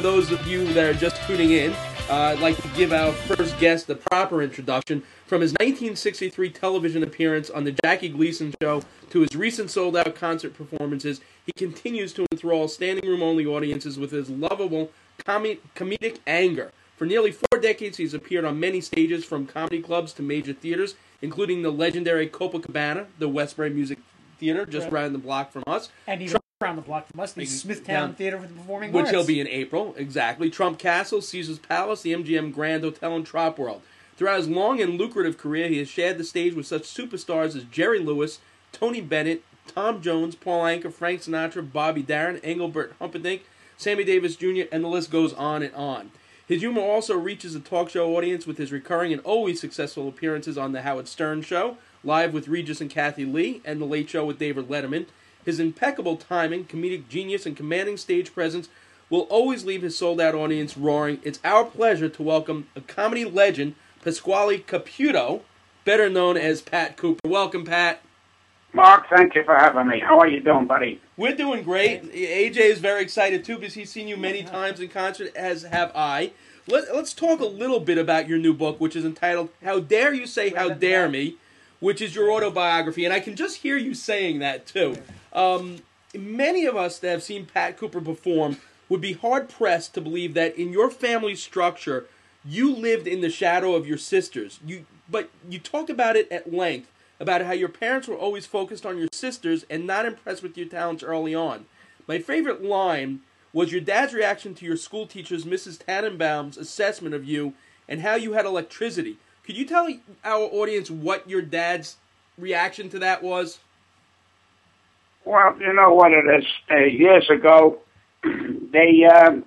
for those of you that are just tuning in, uh, I'd like to give our first guest the proper introduction. From his 1963 television appearance on The Jackie Gleason Show to his recent sold out concert performances, he continues to enthrall standing room only audiences with his lovable com- comedic anger. For nearly four decades, he's appeared on many stages, from comedy clubs to major theaters, including the legendary Copacabana, the Westbury Music Theater, just Right. around the block from us. And around the block from us, the Smithtown down- Theater for the Performing which Arts. he'll be in April, exactly. Trump Castle, Caesar's Palace, the MGM Grand Hotel, and Trop World. Throughout his long and lucrative career, he has shared the stage with such superstars as Jerry Lewis, Tony Bennett, Tom Jones, Paul Anka, Frank Sinatra, Bobby Darin, Engelbert Humperdinck, Sammy Davis Jr., and the list goes on and on. His humor also reaches the talk show audience with his recurring and always successful appearances on The Howard Stern Show, Live with Regis and Kathie Lee, and The Late Show with David Letterman. His impeccable timing, comedic genius, and commanding stage presence will always leave his sold out audience roaring. It's our pleasure to welcome a comedy legend, Pasquale Caputo, better known as Pat Cooper. Welcome, Pat. Mark, thank you for having me. How are you doing, buddy? We're doing great. AJ is very excited too because he's seen you many times in concert, as have I. Let, let's talk a little bit about your new book, which is entitled "How Dare You Say How Dare Me," which is your autobiography, and I can just hear you saying that too. Um, many of us that have seen Pat Cooper perform would be hard pressed to believe that in your family structure, you lived in the shadow of your sisters. You, but you talk about it at length about how your parents were always focused on your sisters and not impressed with your talents early on. My favorite line was your dad's reaction to your school teacher's Mrs. Tannenbaum's assessment of you and how you had electricity. Could you tell our audience what your dad's reaction to that was? Well, you know what it is. Uh, years ago, they um,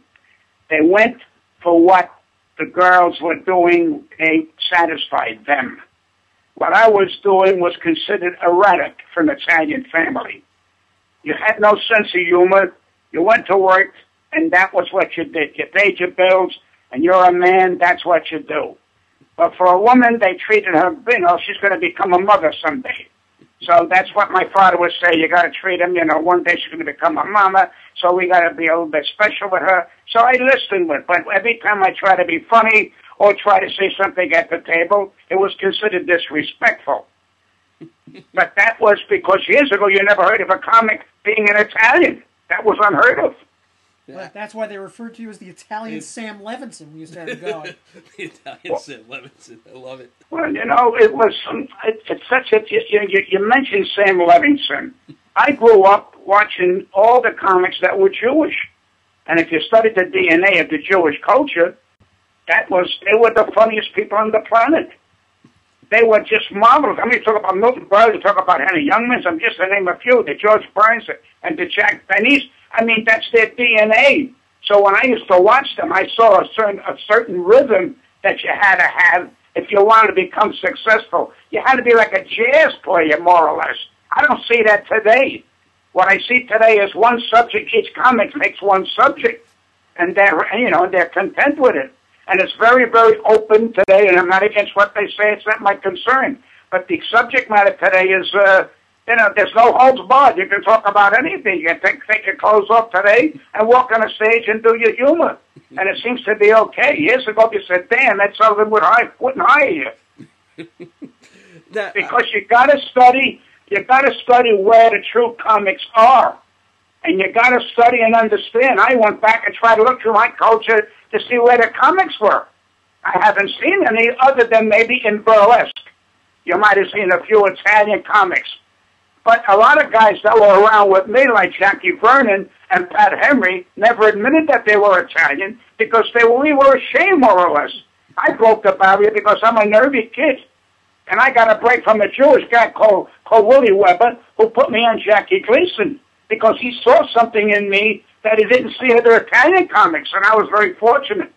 they went for what the girls were doing. They satisfied them. What I was doing was considered erratic for an Italian family. You had no sense of humor. You went to work, and that was what you did. You paid your bills, and you're a man. That's what you do. But for a woman, they treated her. You know, she's going to become a mother someday. So that's what my father would say. You got to treat him. You know, one day she's going to become a mama. So we got to be a little bit special with her. So I listened with. But every time I try to be funny or try to say something at the table, it was considered disrespectful. but that was because years ago you never heard of a comic being an Italian. That was unheard of. But that's why they referred to you as the Italian It- Sam Levenson when you started going. the Italian Sam Levenson. I love it. Well, you know, it was um, it, it's such a you, you, you mentioned Sam Levenson. I grew up watching all the comics that were Jewish, and if you studied the DNA of the Jewish culture, that was they were the funniest people on the planet. They were just marvelous. I mean, you talk about Milton Berle, you talk about Henny Youngman, I'm just to name a few, the George Burns and the Jack Bennies. I mean, that's their DNA. So when I used to watch them, I saw a certain a certain rhythm that you had to have if you wanted to become successful. You had to be like a jazz player, more or less. I don't see that today. What I see today is one subject. Each comic makes one subject, and they're you know they're content with it. And it's very very open today. And I'm not against what they say. It's not my concern. But the subject matter today is. Uh, you know, there's no holds barred. You can talk about anything. You can take, take your clothes off today and walk on a stage and do your humor. And it seems to be okay. Years ago, you said, damn, that Sullivan would hire, wouldn't hire you. That, Because you got to study, you got to study where the true comics are. And you got to study and understand. I went back and tried to look through my culture to see where the comics were. I haven't seen any other than maybe in burlesque. You might have seen a few Italian comics. But a lot of guys that were around with me, like Jackie Vernon and Pat Henry, never admitted that they were Italian because they we were ashamed, more or less. I broke the barrier because I'm a nervy kid. And I got a break from a Jewish guy called, called Willie Weber who put me on Jackie Gleason because he saw something in me that he didn't see other Italian comics, and I was very fortunate.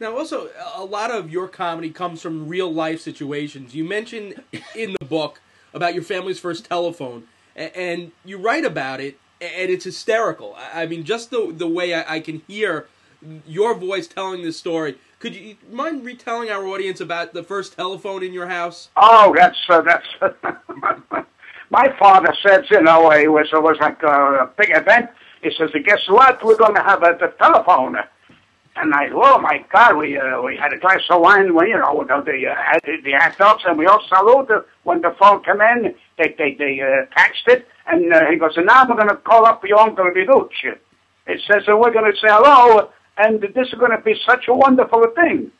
Now, also, a lot of your comedy comes from real life situations. You mentioned in the book about your family's first telephone, a- and you write about it, and it's hysterical. I mean, just the the way I, can hear your voice telling this story. Could you mind retelling our audience about the first telephone in your house? Oh, that's uh, that's. my father says, you know, it was it was like a, a big event. He says, guess what? We're going to have a, the telephone. And I, oh my God, we uh, we had a glass of wine, well, you know, the uh, the adults, and we all saluted when the phone came in. They they they uh, it, and uh, he goes, and now we're going to call up your uncle Viducci. It says, so we're going to say hello, and this is going to be such a wonderful thing.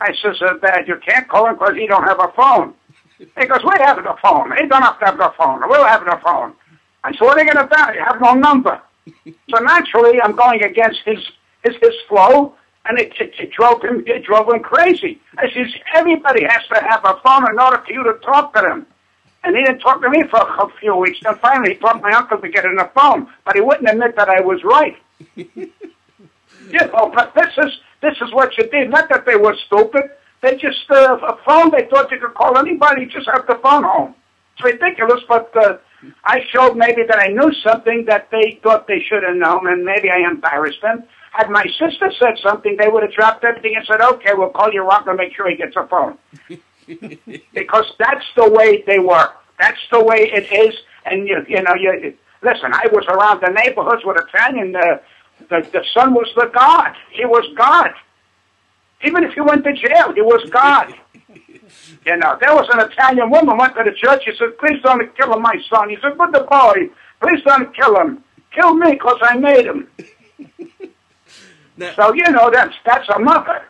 I says, uh, Dad, you can't call him because he don't have a phone. He goes, we have the phone. He don't have to have the phone. We'll have the phone. I said, what are you going to do? You have no number. so naturally, I'm going against his his his flow, and it, it, it drove him it drove him crazy. I says, everybody has to have a phone in order for you to talk to them. And he didn't talk to me for a few weeks. Then finally, he taught my uncle to get in the phone, but he wouldn't admit that I was right. you know, but this is this is what you did. Not that they were stupid. They just uh, a phone. They thought you could call anybody. Just have the phone home. It's ridiculous, but uh, I showed maybe that I knew something that they thought they should have known, and maybe I embarrassed them. Had my sister said something, they would have dropped everything and said, "Okay, we'll call your uncle and make sure he gets a phone." because that's the way they work. That's the way it is. And you, you know, you listen. I was around the neighborhoods with Italian. Uh, the the son was the God. He was God. Even if he went to jail, he was God. You know, there was an Italian woman went to the church. She said, "Please don't kill him, my son." He said, "Good the boy. Please don't kill him. Kill me because I made him." Now, so you know that's that's a mother.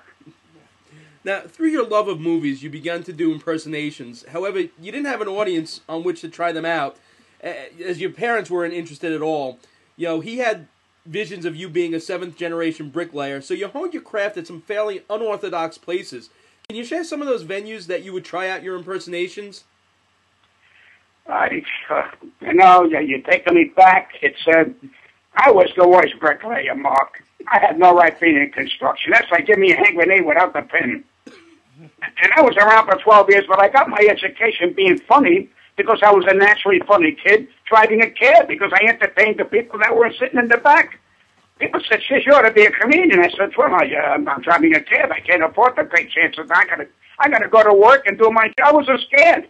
Now, through your love of movies, you began to do impersonations. However, you didn't have an audience on which to try them out, as your parents weren't interested at all. You know, he had visions of you being a seventh generation bricklayer, so you honed your craft at some fairly unorthodox places. Can you share some of those venues that you would try out your impersonations? I, uh, you know, you're taking me back. It said, I was the worst bricklayer, Mark. I had no right being in construction. That's like giving me a hand grenade without the pin. And I was around for 12 years, but I got my education being funny because I was a naturally funny kid driving a cab because I entertained the people that were sitting in the back. People said, "Shit, you ought to be a comedian." I said, "Well, I, uh, I'm not driving a cab. I can't afford to take chances. I gotta, I gotta go to work and do my job." I was so scared.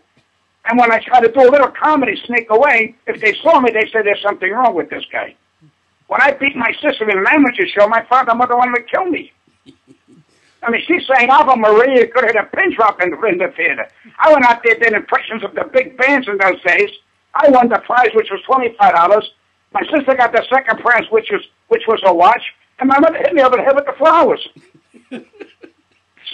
And when I tried to do a little comedy, sneak away, if they saw me, they said, "There's something wrong with this guy." When I beat my sister in an amateur show, my father and mother wanted to kill me. I mean, she's saying Ave Maria could have hit a pin drop in the, in the theater. I went out there did impressions of the big bands in those days. I won the prize, which was twenty five dollars. My sister got the second prize, which was which was a watch, and my mother hit me over the head with the flowers.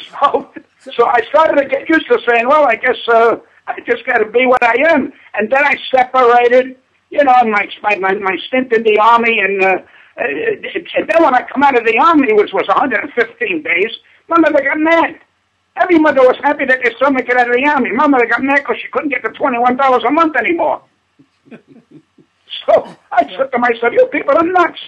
so, so I started to get used to saying, "Well, I guess uh, I just got to be what I am." And then I separated, you know, my my my, my stint in the army, and, uh, and then when I come out of the army, which was 115 days, my mother got mad. Every mother was happy that their son would get out of the army. My mother got mad because she couldn't get the $21 a month anymore. so I said to myself, you people are nuts.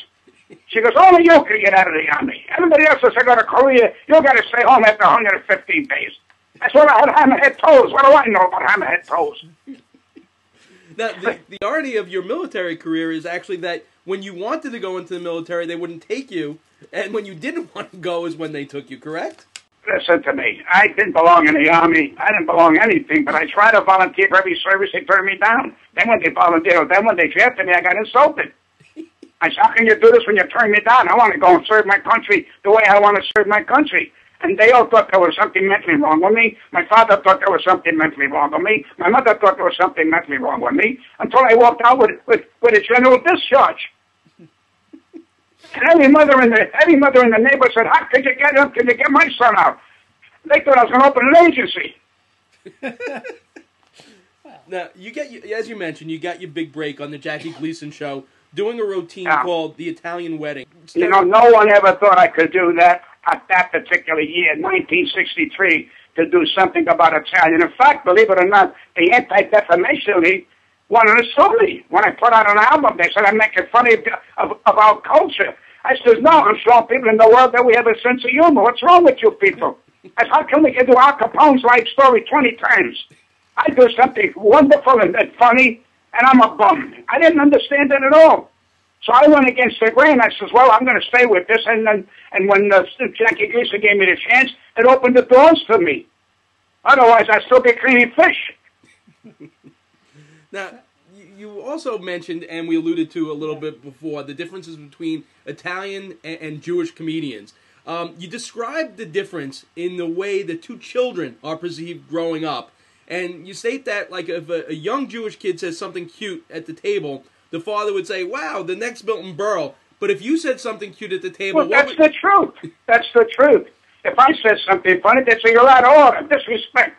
She goes, only you can get out of the army. Everybody else has to go to Korea. You got to stay home after 115 days. That's what I had hammerhead toes. What do I know about hammerhead toes? Now, the, the irony of your military career is actually that when you wanted to go into the military, they wouldn't take you, and when you didn't want to go is when they took you, correct? Listen to me. I didn't belong in the army. I didn't belong anything, but I tried to volunteer for every service. They turned me down. Then when they volunteered, then when they drafted me, I got insulted. I said, how can you do this when you turn me down? I want to go and serve my country the way I want to serve my country. And they all thought there was something mentally wrong with me. My father thought there was something mentally wrong with me. My mother thought there was something mentally wrong with me until I walked out with, with, with a general discharge. And every mother in the every mother in the neighborhood said, "How could you get him? Can you get my son out?" They thought I was going to open an agency. now you get as you mentioned, you got your big break on the Jackie Gleason show, doing a routine Yeah. called the Italian Wedding. You know, no one ever thought I could do that at that particular year, 1963, to do something about Italian. In fact, believe it or not, the Anti-Defamation League wanted to sue me. When I put out an album, they said I'm making fun of, of, of our culture. I said, no, I'm showing people in the world that we have a sense of humor. What's wrong with you people? I said, how come we can do Al Capone's life story 20 times? I do something wonderful and, and funny, and I'm a bum. I didn't understand it at all. So I went against the grain. I says, well, I'm going to stay with this. And then, and when uh, Jackie Gleason gave me the chance, it opened the doors for me. Otherwise, I'd still be cleaning fish. Now, you, you also mentioned, and we alluded to a little bit before, the differences between Italian and, and Jewish comedians. Um, you described the difference in the way the two children are perceived growing up, and you state that like if a, a young Jewish kid says something cute at the table, the father would say, "Wow, the next Milton Berle." But if you said something cute at the table, Well, that's would, the truth. That's the truth. If I said something funny, they'd say, you're out of order, disrespect.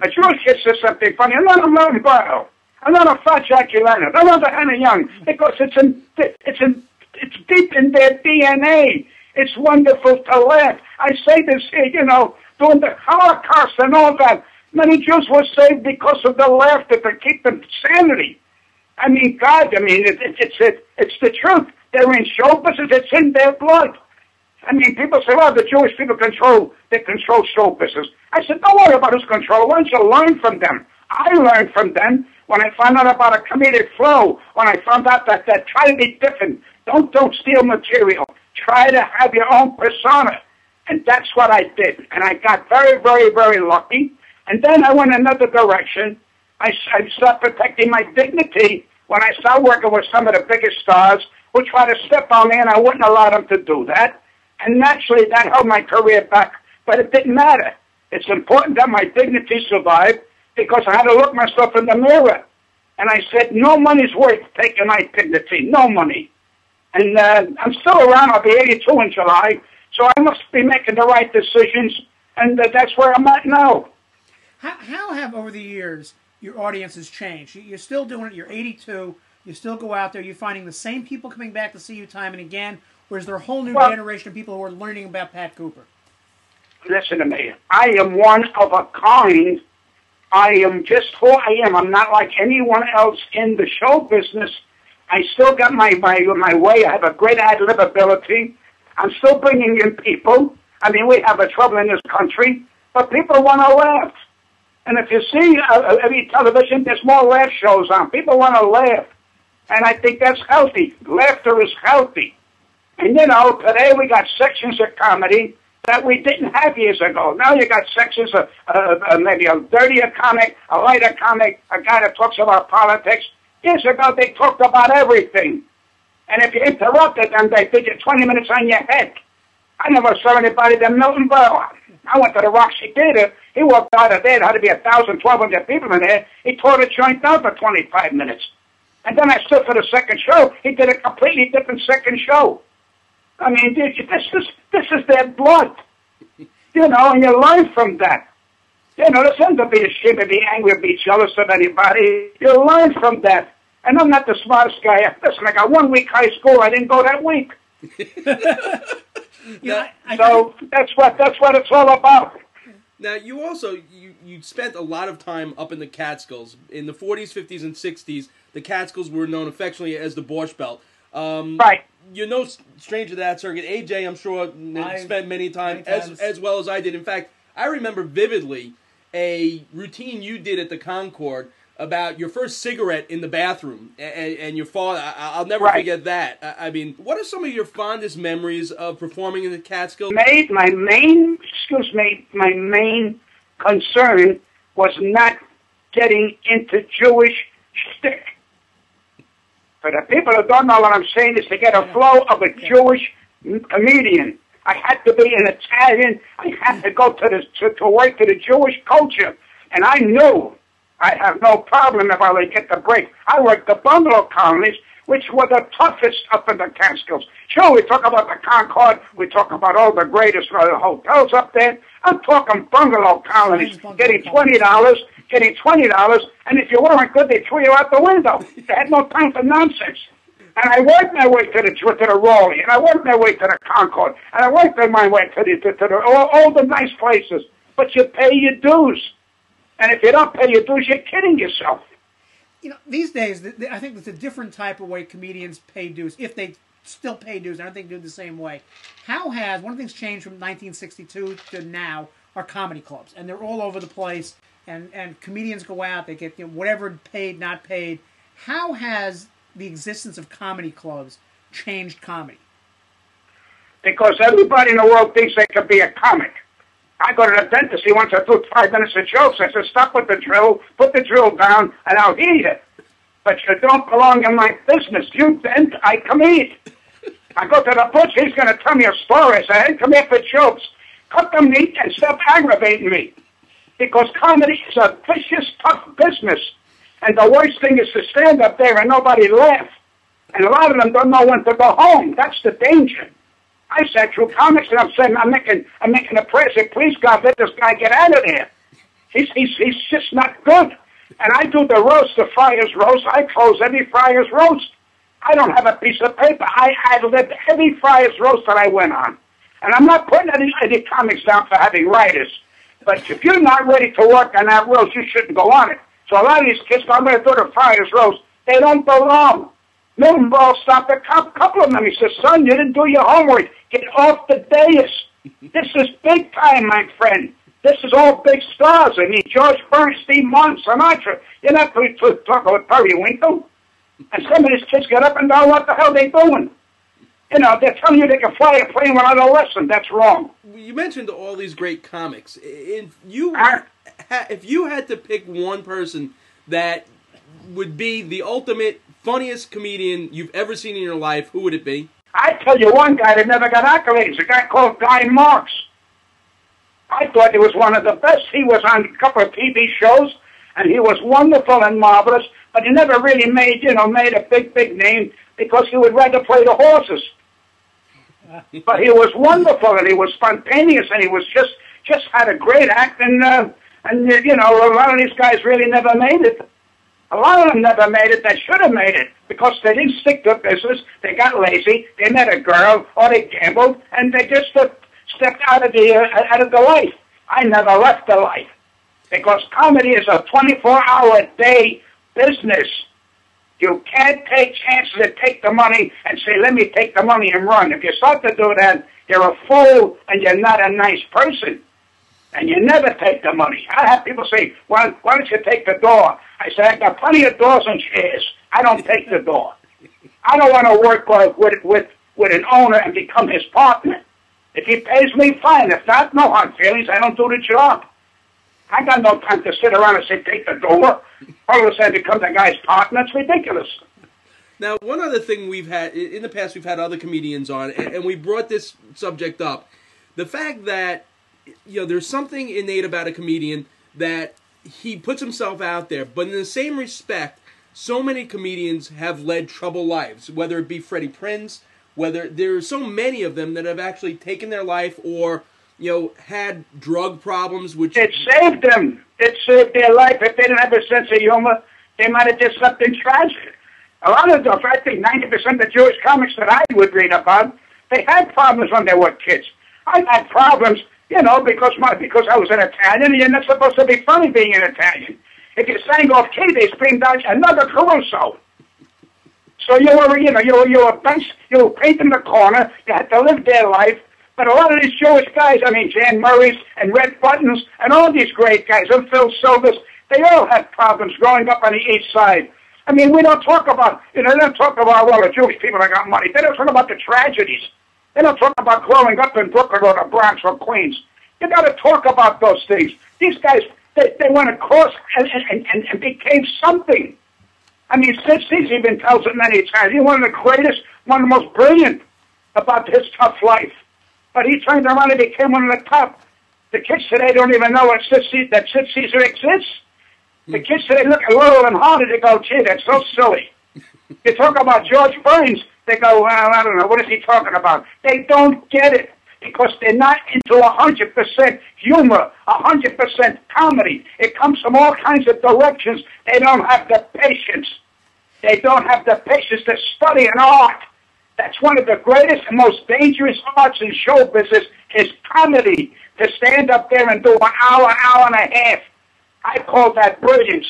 A Jewish kid says something funny, another Milton Berle, another Fat Jackie Leonard, another Hannah Young, because it's in, it's in, it's deep in their DNA. It's wonderful to laugh. I say this, eh, you know, during the Holocaust and all that, many Jews were saved because of the laughter to keep them sanity. I mean, God, I mean, it, it, it's it, it's the truth. They're in show business. It's in their blood. I mean, people say, well, the Jewish people control, they control show business. I said, don't worry about who's control. Why don't you learn from them? I learned from them when I found out about a comedic flow, when I found out that, that try to be different. Don't, don't steal material. Try to have your own persona. And that's what I did. And I got very, very, very lucky. And then I went another direction. I, I started protecting my dignity when I started working with some of the biggest stars who tried to step on me, and I wouldn't allow them to do that. And naturally, that held my career back. But it didn't matter. It's important that my dignity survived because I had to look myself in the mirror. And I said, no money's worth taking my dignity. No money. And uh, I'm still around. I'll be 82 in July. So I must be making the right decisions. And uh, that's where I'm at now. How, how have over the years your audience has changed? You- You're still doing it. You're 82. You still go out there. You're finding the same people coming back to see you time and again. Or is there a whole new Well- generation of people who are learning about Pat Cooper? listen to me. I am one of a kind. I am just who I am. I'm not like anyone else in the show business. I still got my my my way. I have a great ad lib ability. I'm still bringing in people. I mean, we have a trouble in this country, but people want to laugh. And if you see uh, uh, every television, there's more laugh shows on. People want to laugh, and I think that's healthy. Laughter is healthy. And you know, today we got sections of comedy that we didn't have years ago. Now you got sections of uh, uh, maybe a dirtier comic, a lighter comic, a guy that talks about politics. Years ago they talked about everything. And if you interrupted them, they did you 20 minutes on your head. I never saw anybody than Milton Berle. I went to the Roxy Theater. He walked out of there. There had to be a thousand, twelve hundred people in there. He tore the joint down for 25 minutes. And then I stood for the second show. He did a completely different second show. I mean, this is this is their blood, you know, and you learn from that. You know, there's nothing to be ashamed, to be angry, or be jealous of anybody. You learn from that. And I'm not the smartest guy. Listen, I got one week high school. I didn't go that week. You know, I, I, So that's what that's what it's all about. Now you also you you spent a lot of time up in the Catskills in the 40s, 50s, and 60s. The Catskills were known affectionately as the Borscht Belt. Um, Right. You're no stranger to that circuit. AJ, I'm sure, n- I- spent many times, many as times. as well as I did. In fact, I remember vividly a routine you did at the Concord about your first cigarette in the bathroom and, and your father. I, I'll never Right. forget that. I, I mean, what are some of your fondest memories of performing in the Catskills? Made my main excuse me, my main concern was not getting into Jewish shtick. For the people who don't know what I'm saying is to get a flow of a Jewish comedian. I had to be an Italian. I had to go to the to, to work to the Jewish culture, and I knew I have no problem if I would get the break. I worked the bungalow colonies, which were the toughest up in the Catskills. Sure, we talk about the Concord, we talk about all the greatest uh, hotels up there. I'm talking bungalow colonies, getting twenty dollars, getting twenty dollars, and if you weren't good, they threw you out the window. They had no time for nonsense. And I worked my way to the to the Raleigh, and I worked my way to the Concord, and I worked my way to the to, to the all, all the nice places. But you pay your dues, and if you don't pay your dues, you're kidding yourself. you know, these days, I think it's a different type of way comedians pay dues, if they still pay dues. I don't think they do it the same way. How has one of the things changed from 1962 to now are comedy clubs, and they're all over the place. And and comedians go out, they get you know, whatever paid, not paid. How has the existence of comedy clubs changed comedy? because everybody in the world thinks they could be a comic. I go to the dentist. He wants to do five minutes of jokes. I said, stop with the drill, put the drill down, and I'll eat it. but you don't belong in my business. You then I come eat. I go to the butcher, he's going to tell me a story. I say, hey, come here for jokes. Cut the meat and stop aggravating me. Because comedy is a vicious, tough business. And the worst thing is to stand up there and nobody laugh. And a lot of them don't know when to go home. That's the danger. I sat through comics and I'm saying, I'm making, I'm making a prayer. Say, please God, let this guy get out of there. He's, he's, he's just not good. And I do the roast, the Friars roast. I close every Friars roast. I don't have a piece of paper. I, I lived every Friars roast that I went on. And I'm not putting any, any comics down for having writers. But if you're not ready to work on that roast, you shouldn't go on it. So a lot of these kids, I'm going to do the Friars roast. They don't belong. Milton Berle stopped a couple of them. He says, son, you didn't do your homework. Get off the dais. This is big time, my friend. This is all big stars. I mean, George Bernstein, Mon Sinatra. You're not going to talk about Periwinkle. And some of these kids get up and down. What the hell they doing? You know, they're telling you they can fly a plane without a lesson. That's wrong. You mentioned all these great comics. If you uh, if you had to pick one person that would be the ultimate funniest comedian you've ever seen in your life, who would it be? I tell you one guy that never got accolades, a guy called Guy Marks. I thought he was one of the best. He was on a couple of TV shows, and he was wonderful and marvelous, but he never really made, you know, made a big, big name because he would rather play the horses. but he was wonderful, and he was spontaneous, and he was just, just had a great act, and, uh, and, you know, a lot of these guys really never made it. A lot of them never made it that should have made it because they didn't stick to business. They got lazy. They met a girl or they gambled and they just stepped out of the uh, out of the life. I never left the life because comedy is a 24-hour day business. You can't take chances and take the money and say, "Let me take the money and run." If you start to do that, you're a fool and you're not a nice person. And you never take the money. I have people say, "Why, why don't you take the door?" I said, "I got plenty of doors and chairs. I don't take the door. I don't want to work with with with an owner and become his partner." If he pays me, fine. If not, no hard feelings. I don't do the job. I got no time to sit around and say, take the door. All of a sudden become the guy's partner. It's ridiculous. Now, one other thing we've had, in the past, we've had other comedians on, and we brought this subject up. The fact that, you know, there's something innate about a comedian that he puts himself out there, but in the same respect, so many comedians have led troubled lives, whether it be Freddie Prinze, whether there are so many of them that have actually taken their life or you know had drug problems which it saved them. It saved their life. If they didn't have a sense of humor they might have did something tragic. A lot of them i think 90% of the jewish comics that i would read about they had problems when they were kids. I had problems you know because my because i was an italian and you're not supposed to be funny being an italian if you sang off key they screamed out another caruso so you were, you know, you were, you were bench, you were paint in the corner. You had to live their life. But a lot of these Jewish guys, I mean, Jan Murray's and Red Buttons and all these great guys, and Phil Silvers, they all had problems growing up on the East Side. I mean, we don't talk about, you know, they don't talk about, well, the Jewish people that got money. They don't talk about the tragedies. They don't talk about growing up in Brooklyn or the Bronx or Queens. You got to talk about those things. These guys, they, they went across and, and, and, and became something. I mean, Sid Caesar even tells it many times. He's one of the greatest, one of the most brilliant about his tough life. But he turned around and became one of the top. The kids today don't even know what Sid Caesar, that Sid Caesar exists. The hmm. kids today look at Laurel and Hardy, they go, gee, that's so silly. you talk about George Burns, they go, well, I don't know, what is he talking about? They don't get it because they're not into 100% humor, 100% comedy. It comes from all kinds of directions. They don't have the patience. They don't have the patience to study an art. That's one of the greatest and most dangerous arts in show business is comedy. To stand up there and do an hour, hour and a half. I call that brilliance.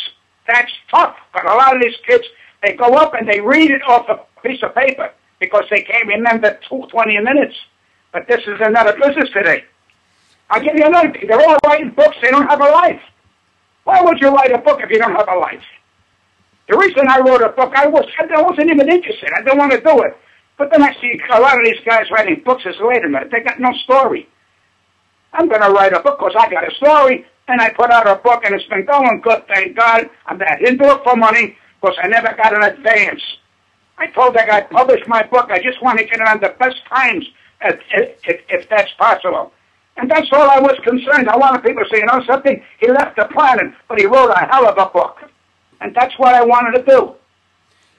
That's tough. But a lot of these kids, they go up and they read it off a piece of paper because they can't remember 20 minutes. But this is another business today. I'll give you another thing. They're all writing books. They don't have a life. Why would you write a book if you don't have a life? The reason I wrote a book, I was I wasn't even interested. I didn't want to do it. But then I see a lot of these guys writing books. I wait a minute, they got no story. I'm going to write a book because I got a story, and I put out a book, and it's been going good, thank God. I'm not into it for money, because I never got an advance. I told that guy, publish my book. I just want to get it on the best times, if, if, if that's possible. And that's all I was concerned. I wanted people to say, you know something? He left the planet, but he wrote a hell of a book. And that's what I wanted to do.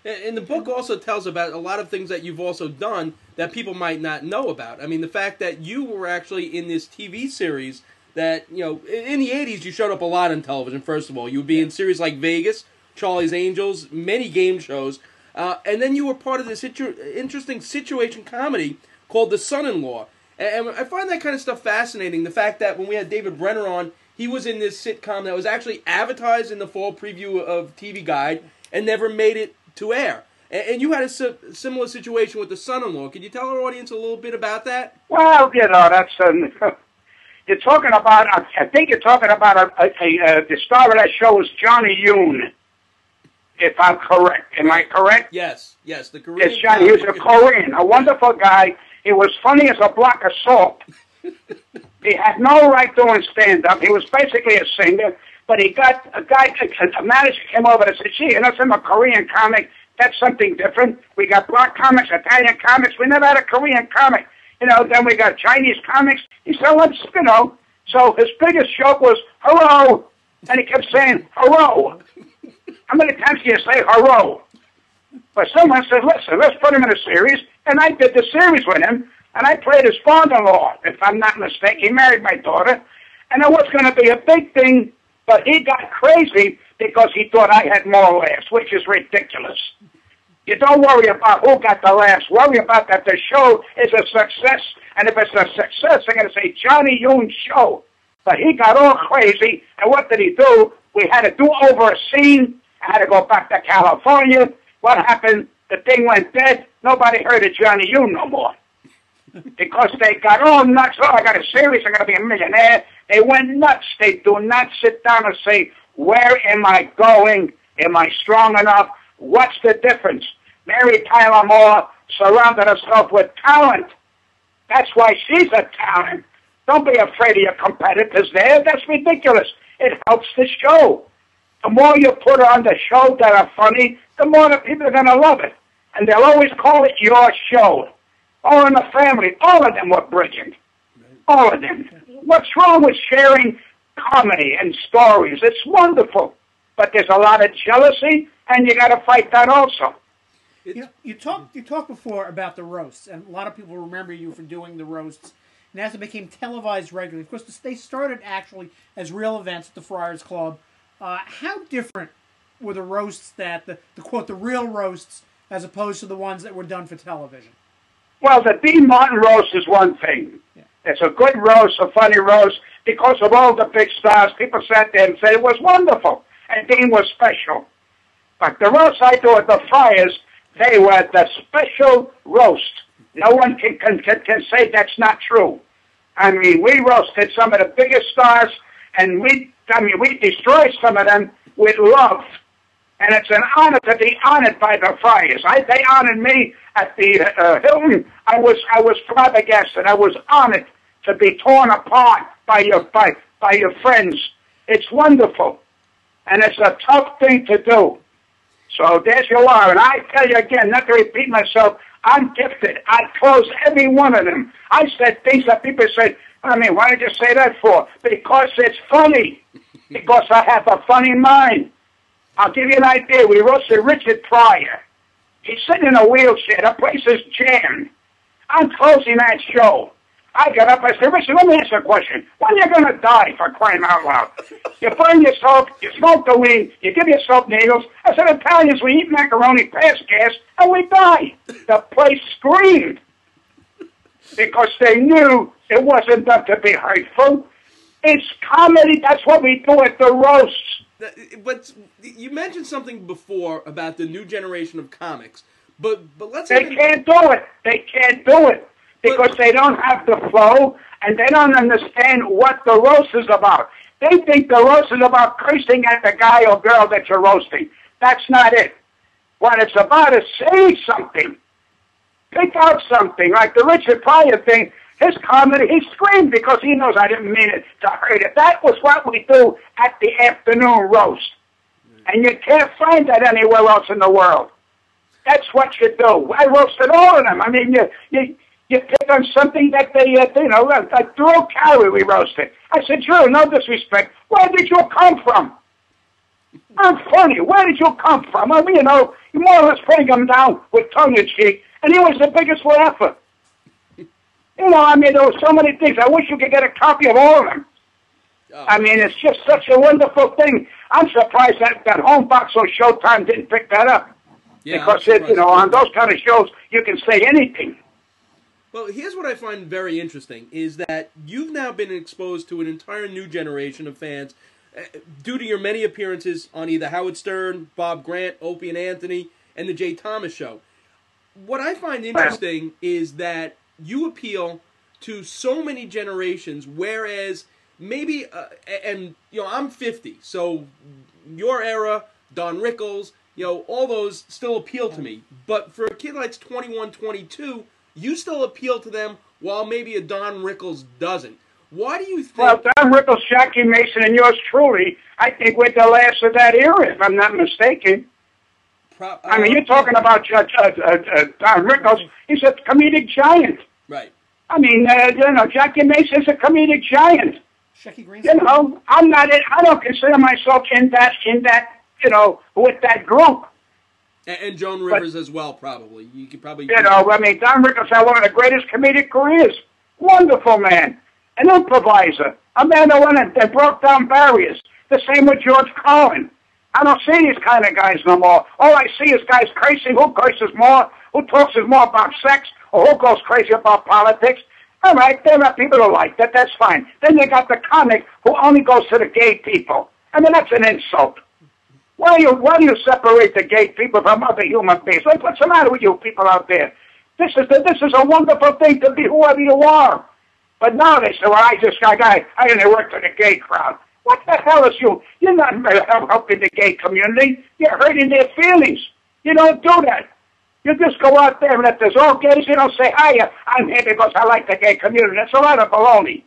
And the book also tells about a lot of things that you've also done that people might not know about. I mean, the fact that you were actually in this TV series that, you know, in the 80s you showed up a lot on television, first of all. You would be in series like Vegas, Charlie's Angels, many game shows. Uh, and then you were part of this interesting situation comedy called The Son in Law. And I find that kind of stuff fascinating. The fact that when we had David Brenner on, he was in this sitcom that was actually advertised in the fall preview of TV Guide and never made it to air. And you had a similar situation with the son-in-law. Could you tell our audience a little bit about that? Well, you know, that's um, you're talking about. I think you're talking about a, a, a, the star of that show was Johnny Yune, if I'm correct. Am I correct? Yes, yes. The Korean. Yes, Johnny. He was a Korean, a wonderful guy. He was funny as a block of salt. he had no right doing stand-up. He was basically a singer. But he got a guy, a manager came over and said, gee, you know, from a Korean comic, that's something different. We got black comics, Italian comics. We never had a Korean comic. You know, then we got Chinese comics. He said, let's, you know. So his biggest joke was, hello. And he kept saying, hello. How many times do you say hello? But someone said, listen, let's put him in a series. And I did the series with him. And I played his father-in-law, if I'm not mistaken. He married my daughter. And it was going to be a big thing but he got crazy because he thought I had more laughs, which is ridiculous. You don't worry about who got the laughs. Worry about that the show is a success. And if it's a success, they're going to say Johnny Yune show. But he got all crazy. And what did he do? We had to do over a scene. Had to go back to California. What happened? The thing went dead. Nobody heard of Johnny Yune no more. because they got all nuts. Oh, I got a series. I got to be a millionaire. They went nuts. They do not sit down and say, where am I going? Am I strong enough? What's the difference? Mary Tyler Moore surrounded herself with talent. That's why she's a talent. Don't be afraid of your competitors there. That's ridiculous. It helps the show. The more you put on the show that are funny, the more the people are going to love it. And they'll always call it your show. All in the family, all of them were brilliant. All of them. What's wrong with sharing comedy and stories? It's wonderful. But there's a lot of jealousy, and you got to fight that also. You, you talked you talked before about the roasts, and a lot of people remember you for doing the roasts. And as it became televised regularly, of course, they started actually as real events at the Friars Club. Uh, how different were the roasts that the, the quote the real roasts as opposed to the ones that were done for television? Well, the Dean Martin roast is one thing. Yeah. It's a good roast, a funny roast, because of all the big stars. People sat there and said it was wonderful, and Dean was special. But the roast I do at the Friars, they were the special roast. No one can, can, can, can say that's not true. I mean, we roasted some of the biggest stars, and we, I mean, we destroy some of them with love. And it's an honor to be honored by the Friars. I, they honored me at the uh, Hilton. I was, I was flabbergasted. I was honored to be torn apart by your by, by your friends. It's wonderful, and it's a tough thing to do. So there you are, and I tell you again, not to repeat myself, I'm gifted. I close every one of them. I said things that people said, I mean, why did you say that for? Because it's funny. because I have a funny mind. I'll give you an idea. We roasted Richard Pryor. He's sitting in a wheelchair. The place is jammed. I'm closing that show. I got up. I said, Richard, let me ask you a question. When are you going to die for crying out loud? You burn yourself, you smoke the weed, you give yourself needles. I said, Italians, we eat macaroni past gas, and we die. The place screamed because they knew it wasn't done to be hurtful. It's comedy. That's what we do at the roasts. But you mentioned something before about the new generation of comics. But but let's. They even... can't do it. They can't do it because they don't have the flow and they don't understand what the roast is about. They think the roast is about cursing at the guy or girl that you're roasting. That's not it. What it's about is say something. Pick out something. Like the Richard Pryor thing, his comedy, he screamed because he knows I didn't mean it to hurt it. That was what we do at the afternoon roast. and you can't find that anywhere else in the world. That's what you do. I roasted all of them. I mean, you you you pick on something that they, uh, you know, like Drew Carey we roasted. I said, Drew, no disrespect. Where did you come from? I'm funny. Where did you come from? I mean, you know, you more or less putting him down with tongue in cheek, and he was the biggest laugher. You know, I mean, there were so many things. I wish you could get a copy of all of them. Oh. I mean, it's just such a wonderful thing. I'm surprised that that home box on Showtime didn't pick that up. Yeah, because it, you know, on those kind of shows, you can say anything. Well, here's what I find very interesting is that you've now been exposed to an entire new generation of fans uh, due to your many appearances on either Howard Stern, Bob Grant, Opie and Anthony, and the Jay Thomas Show. What I find interesting is that you appeal to so many generations, whereas maybe, uh, and you know, I'm 50, so your era, Don Rickles, you know, all those still appeal to me. But for a kid that's 21, 22, you still appeal to them while maybe a Don Rickles doesn't. Why do you think? Well, Don Rickles, Jackie Mason, and yours truly, I think we're the last of that era, if I'm not mistaken. Pro- uh, I mean, you're talking about uh, uh, uh, Don Rickles. He's a comedic giant. Right. I mean, uh, you know, Jackie Mason's a comedic giant. Shecky Greene. You know, I'm not. In, I don't consider myself in that in that you know with that group. And, and Joan Rivers but, as well, probably. You could probably. You know, I mean, Don Rickles had one of the greatest comedic careers. Wonderful man, an improviser, a man that went and, that broke down barriers. The same with George Carlin. I don't see these kind of guys no more. All I see is guys cursing. Who curses more? Who talks more about sex? Or who goes crazy about politics? All right, there are people who like that. That's fine. Then you got the comic who only goes to the gay people. I mean, that's an insult. Why you why do you separate the gay people from other human beings? Like, what's the matter with you people out there? This is the, this is a wonderful thing to be whoever you are. But now they say, well, I just I I, I only work for the gay crowd. What the hell is you? You're not helping the gay community. You're hurting their feelings. You don't do that. You just go out there and if there's all gays, you don't say, hi, uh, I'm here because I like the gay community. That's a lot of baloney.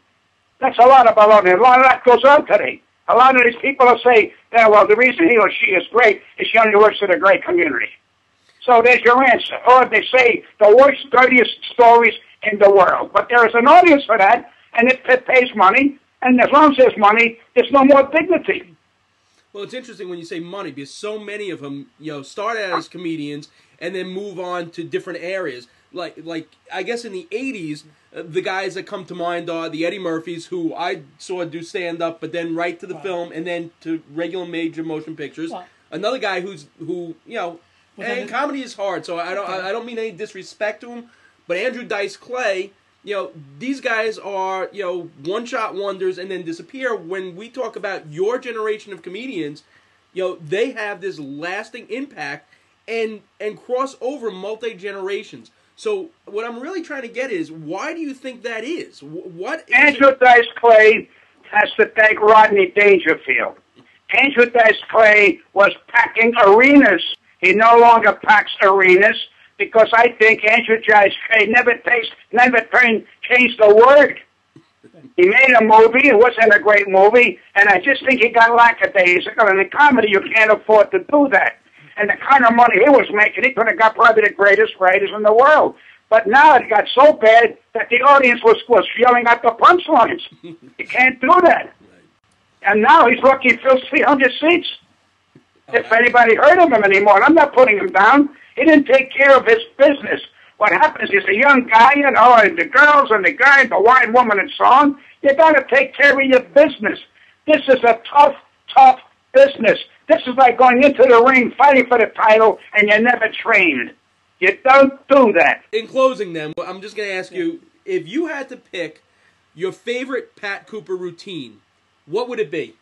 That's a lot of baloney. A lot of that goes on today. A lot of these people will say, yeah, well, the reason he or she is great is she only works in a great community. So there's your answer. Or they say the worst, dirtiest stories in the world. But there is an audience for that, and it pays money. And as long as there's money, there's no more dignity. Well, it's interesting when you say money because so many of them, you know, start out as comedians and then move on to different areas. Like, like I guess in the '80s, uh, the guys that come to mind are the Eddie Murphys, who I saw do stand up, but then right to the film and then to regular major motion pictures. Another guy who's who you know, and comedy is hard, so I don't I don't mean any disrespect to him, but Andrew Dice Clay. You know, these guys are, you know, one shot wonders and then disappear. When we talk about your generation of comedians, you know, they have this lasting impact and and cross over multi generations. So what I'm really trying to get is why do you think that is? What is Andrew it? Dice Clay has to thank Rodney Dangerfield. Andrew Dice Clay was packing arenas. He no longer packs arenas because I think Andrew Dice Clay never takes, never changed a word. He made a movie. It wasn't a great movie, and I just think he got lackadaisical. And in comedy, you can't afford to do that and the kind of money he was making, he could have got probably the greatest writers in the world. But now it got so bad that the audience was, was yelling at the punchlines. you can't do that. And now he's lucky he fills 300 seats. If anybody heard of him anymore, and I'm not putting him down. He didn't take care of his business. What happens is a young guy, you know, and the girls and the guy, the wine woman and so on, you got to take care of your business. This is a tough, tough business. This is like going into the ring fighting for the title and you never trained. You don't do that. In closing, then, I'm just going to ask you if you had to pick your favorite Pat Cooper routine, what would it be?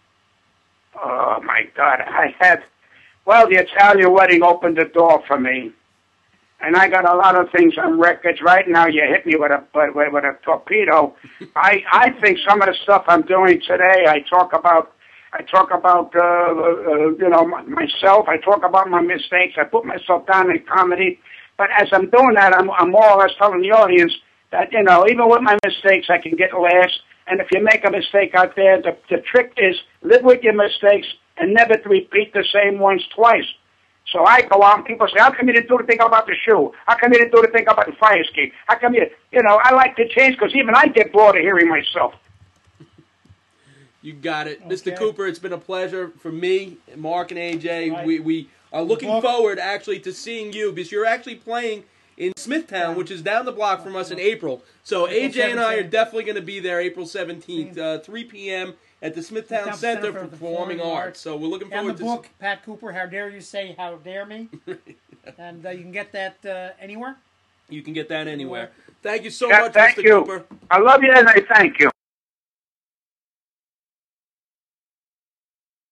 Oh, my God. I had, well, the Italian wedding opened the door for me. And I got a lot of things on records. Right now, you hit me with a with, with a torpedo. I I think some of the stuff I'm doing today, I talk about I talk about, uh, uh, you know, myself. I talk about my mistakes. I put myself down in comedy. But as I'm doing that, I'm, I'm more or less telling the audience that, you know, even with my mistakes, I can get laughs. And if you make a mistake out there, the, the trick is live with your mistakes, and never to repeat the same ones twice. So I go out and people say, how come you didn't do the thing about the shoe? How come you didn't do the thing about the fire escape? How come you, you know, I like to change because even I get bored of hearing myself. You got it, Mr. Cooper. It's been a pleasure for me, Mark, and AJ. Right. We we are looking book. forward actually to seeing you because you're actually playing in Smithtown, which is down the block from us in April. So April AJ and I are definitely going to be there April 17th, uh, 3 p.m. at the Smithtown Smithtown Center Center for for Performing Performing Arts. Arts. So we're looking forward And forward the to. book, Pat Cooper, How Dare You Say How Dare Me? and uh, you can get that uh, anywhere. You can get that anywhere. Thank you so Yeah, much, thank Mr. you. Cooper. I love you and I thank you.